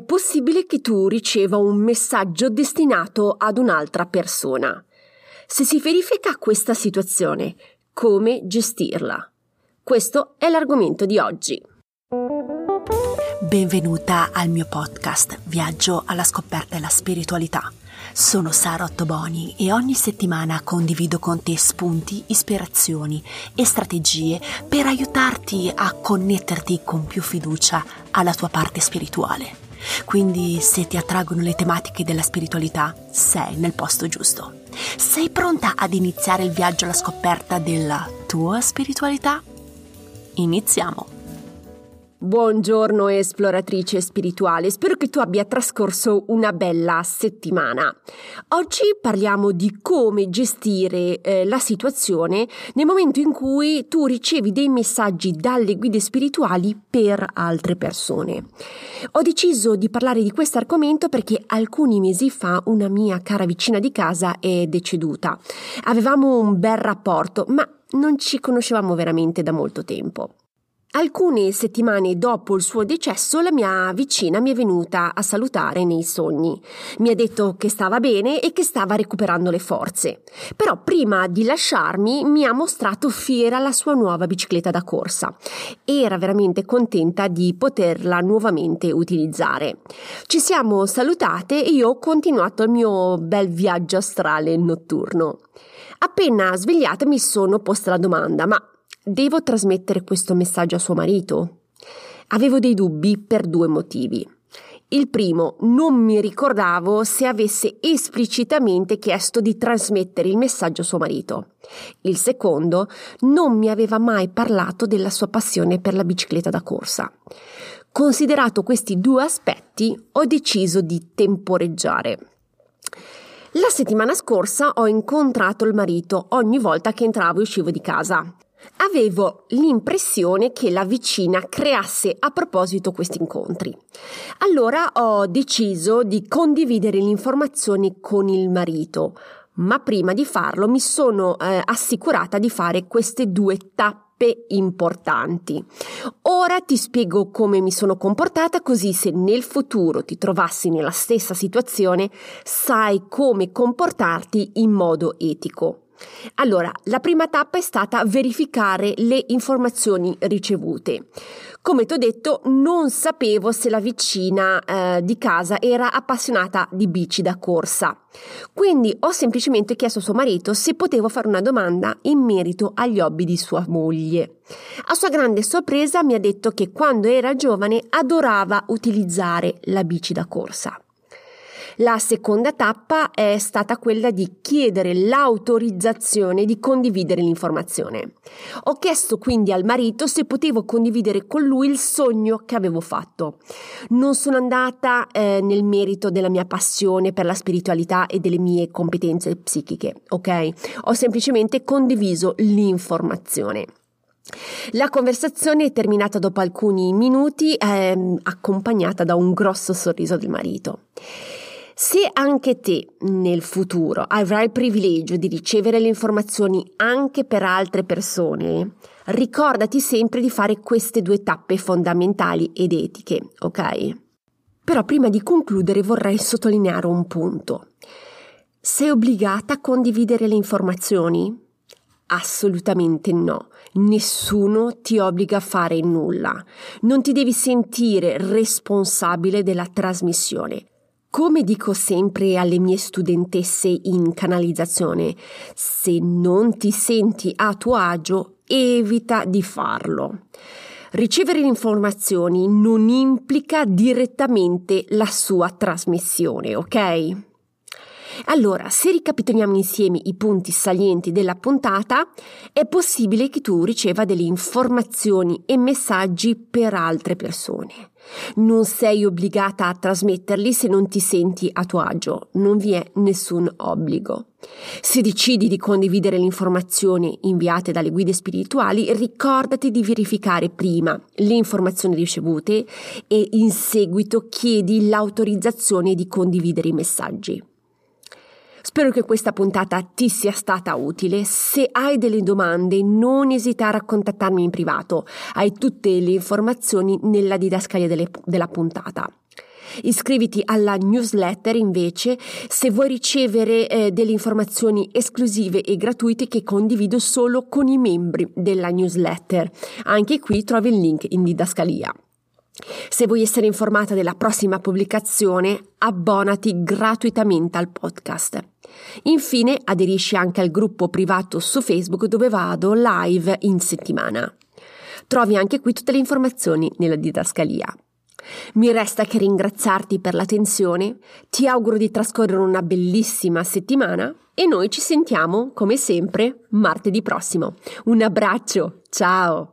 possibile che tu riceva un messaggio destinato ad un'altra persona. Se si verifica questa situazione, come gestirla? Questo è l'argomento di oggi. Benvenuta al mio podcast Viaggio alla scoperta della spiritualità. Sono Sara Ottoboni e ogni settimana condivido con te spunti, ispirazioni e strategie per aiutarti a connetterti con più fiducia alla tua parte spirituale. Quindi se ti attraggono le tematiche della spiritualità, sei nel posto giusto. Sei pronta ad iniziare il viaggio alla scoperta della tua spiritualità? Iniziamo! Buongiorno esploratrice spirituale, spero che tu abbia trascorso una bella settimana. Oggi parliamo di come gestire eh, la situazione nel momento in cui tu ricevi dei messaggi dalle guide spirituali per altre persone. Ho deciso di parlare di questo argomento perché alcuni mesi fa una mia cara vicina di casa è deceduta. Avevamo un bel rapporto, ma non ci conoscevamo veramente da molto tempo. Alcune settimane dopo il suo decesso la mia vicina mi è venuta a salutare nei sogni. Mi ha detto che stava bene e che stava recuperando le forze. Però prima di lasciarmi mi ha mostrato fiera la sua nuova bicicletta da corsa. Era veramente contenta di poterla nuovamente utilizzare. Ci siamo salutate e io ho continuato il mio bel viaggio astrale notturno. Appena svegliata mi sono posta la domanda, ma Devo trasmettere questo messaggio a suo marito? Avevo dei dubbi per due motivi. Il primo, non mi ricordavo se avesse esplicitamente chiesto di trasmettere il messaggio a suo marito. Il secondo, non mi aveva mai parlato della sua passione per la bicicletta da corsa. Considerato questi due aspetti, ho deciso di temporeggiare. La settimana scorsa ho incontrato il marito ogni volta che entravo e uscivo di casa. Avevo l'impressione che la vicina creasse a proposito questi incontri. Allora ho deciso di condividere le informazioni con il marito, ma prima di farlo mi sono eh, assicurata di fare queste due tappe importanti. Ora ti spiego come mi sono comportata così se nel futuro ti trovassi nella stessa situazione sai come comportarti in modo etico. Allora, la prima tappa è stata verificare le informazioni ricevute. Come ti ho detto, non sapevo se la vicina eh, di casa era appassionata di bici da corsa. Quindi ho semplicemente chiesto a suo marito se potevo fare una domanda in merito agli hobby di sua moglie. A sua grande sorpresa mi ha detto che quando era giovane adorava utilizzare la bici da corsa. La seconda tappa è stata quella di chiedere l'autorizzazione di condividere l'informazione. Ho chiesto quindi al marito se potevo condividere con lui il sogno che avevo fatto. Non sono andata eh, nel merito della mia passione per la spiritualità e delle mie competenze psichiche, ok? Ho semplicemente condiviso l'informazione. La conversazione è terminata dopo alcuni minuti, eh, accompagnata da un grosso sorriso del marito. Se anche te nel futuro avrai il privilegio di ricevere le informazioni anche per altre persone, ricordati sempre di fare queste due tappe fondamentali ed etiche, ok? Però prima di concludere vorrei sottolineare un punto. Sei obbligata a condividere le informazioni? Assolutamente no, nessuno ti obbliga a fare nulla, non ti devi sentire responsabile della trasmissione. Come dico sempre alle mie studentesse in canalizzazione, se non ti senti a tuo agio, evita di farlo. Ricevere informazioni non implica direttamente la sua trasmissione, ok? Allora, se ricapitoliamo insieme i punti salienti della puntata, è possibile che tu riceva delle informazioni e messaggi per altre persone. Non sei obbligata a trasmetterli se non ti senti a tuo agio, non vi è nessun obbligo. Se decidi di condividere le informazioni inviate dalle guide spirituali, ricordati di verificare prima le informazioni ricevute e in seguito chiedi l'autorizzazione di condividere i messaggi. Spero che questa puntata ti sia stata utile. Se hai delle domande, non esitare a contattarmi in privato. Hai tutte le informazioni nella didascalia delle, della puntata. Iscriviti alla newsletter invece se vuoi ricevere eh, delle informazioni esclusive e gratuite che condivido solo con i membri della newsletter. Anche qui trovi il link in didascalia. Se vuoi essere informata della prossima pubblicazione, abbonati gratuitamente al podcast. Infine, aderisci anche al gruppo privato su Facebook dove vado live in settimana. Trovi anche qui tutte le informazioni nella didascalia. Mi resta che ringraziarti per l'attenzione, ti auguro di trascorrere una bellissima settimana e noi ci sentiamo, come sempre, martedì prossimo. Un abbraccio, ciao!